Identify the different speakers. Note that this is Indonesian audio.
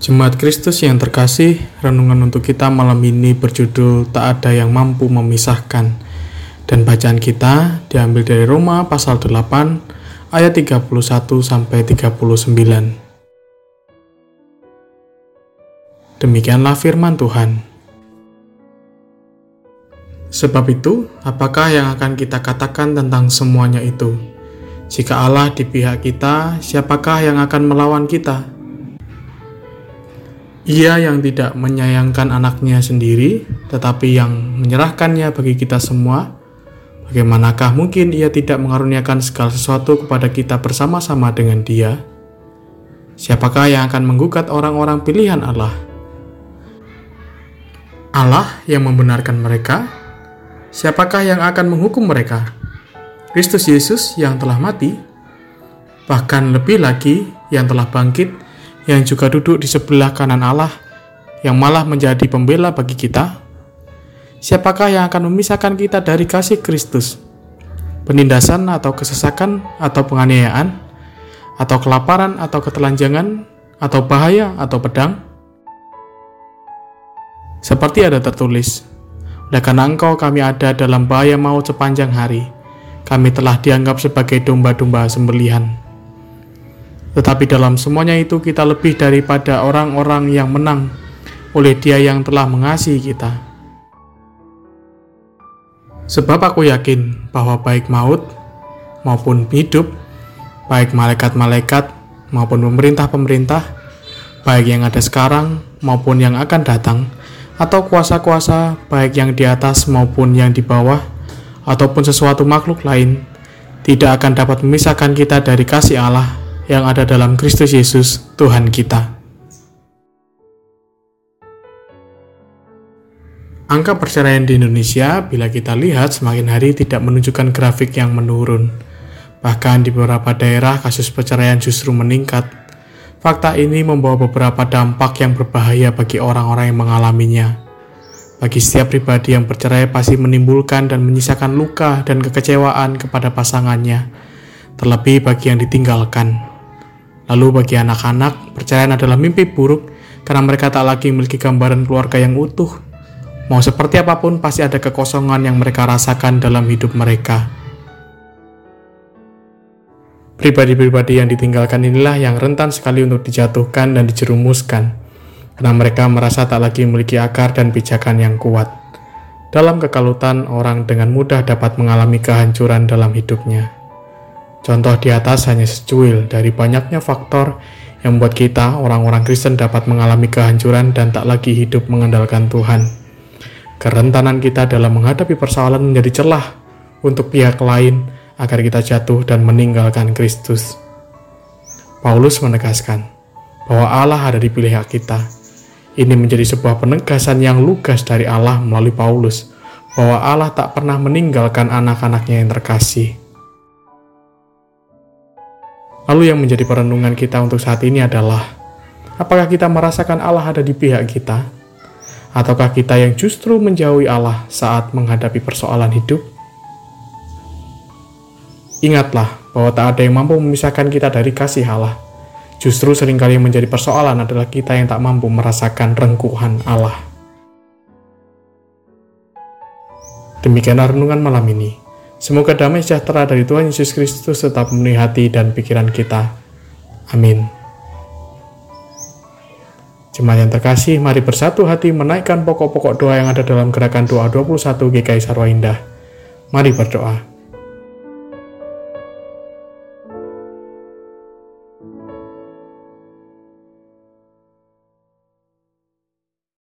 Speaker 1: Jemaat Kristus yang terkasih, renungan untuk kita malam ini berjudul Tak ada yang mampu memisahkan. Dan bacaan kita diambil dari Roma pasal 8 ayat 31 sampai 39. Demikianlah firman Tuhan. Sebab itu, apakah yang akan kita katakan tentang semuanya itu? Jika Allah di pihak kita, siapakah yang akan melawan kita? Ia yang tidak menyayangkan anaknya sendiri, tetapi yang menyerahkannya bagi kita semua, bagaimanakah mungkin ia tidak mengaruniakan segala sesuatu kepada kita bersama-sama dengan dia? Siapakah yang akan menggugat orang-orang pilihan Allah? Allah yang membenarkan mereka? Siapakah yang akan menghukum mereka? Kristus Yesus yang telah mati, bahkan lebih lagi yang telah bangkit, yang juga duduk di sebelah kanan Allah, yang malah menjadi pembela bagi kita? Siapakah yang akan memisahkan kita dari kasih Kristus? Penindasan atau kesesakan atau penganiayaan? Atau kelaparan atau ketelanjangan? Atau bahaya atau pedang? Seperti ada tertulis, oleh karena engkau kami ada dalam bahaya maut sepanjang hari, kami telah dianggap sebagai domba-domba sembelihan. Tetapi dalam semuanya itu kita lebih daripada orang-orang yang menang oleh Dia yang telah mengasihi kita. Sebab aku yakin bahwa baik maut maupun hidup, baik malaikat-malaikat maupun pemerintah-pemerintah, baik yang ada sekarang maupun yang akan datang, atau kuasa-kuasa baik yang di atas maupun yang di bawah, ataupun sesuatu makhluk lain, tidak akan dapat memisahkan kita dari kasih Allah yang ada dalam Kristus Yesus, Tuhan kita. Angka perceraian di Indonesia, bila kita lihat, semakin hari tidak menunjukkan grafik yang menurun. Bahkan di beberapa daerah, kasus perceraian justru meningkat. Fakta ini membawa beberapa dampak yang berbahaya bagi orang-orang yang mengalaminya. Bagi setiap pribadi yang bercerai pasti menimbulkan dan menyisakan luka dan kekecewaan kepada pasangannya, terlebih bagi yang ditinggalkan. Lalu bagi anak-anak, percayaan adalah mimpi buruk karena mereka tak lagi memiliki gambaran keluarga yang utuh. Mau seperti apa pun pasti ada kekosongan yang mereka rasakan dalam hidup mereka. Pribadi-pribadi yang ditinggalkan inilah yang rentan sekali untuk dijatuhkan dan dijerumuskan, karena mereka merasa tak lagi memiliki akar dan pijakan yang kuat. Dalam kekalutan, orang dengan mudah dapat mengalami kehancuran dalam hidupnya. Contoh di atas hanya secuil dari banyaknya faktor yang membuat kita, orang-orang Kristen, dapat mengalami kehancuran dan tak lagi hidup mengandalkan Tuhan. Kerentanan kita dalam menghadapi persoalan menjadi celah untuk pihak lain agar kita jatuh dan meninggalkan Kristus. Paulus menegaskan bahwa Allah ada di pilihan kita. Ini menjadi sebuah penegasan yang lugas dari Allah melalui Paulus bahwa Allah tak pernah meninggalkan anak-anaknya yang terkasih. Lalu yang menjadi perenungan kita untuk saat ini adalah, apakah kita merasakan Allah ada di pihak kita? Ataukah kita yang justru menjauhi Allah saat menghadapi persoalan hidup? Ingatlah bahwa tak ada yang mampu memisahkan kita dari kasih Allah. Justru sering kali yang menjadi persoalan adalah kita yang tak mampu merasakan rengkuhan Allah. Demikianlah renungan malam ini. Semoga damai sejahtera dari Tuhan Yesus Kristus tetap memenuhi hati dan pikiran kita. Amin. Jemaat yang terkasih, mari bersatu hati menaikkan pokok-pokok doa yang ada dalam gerakan doa 21 GKI Sarwa Indah. Mari berdoa.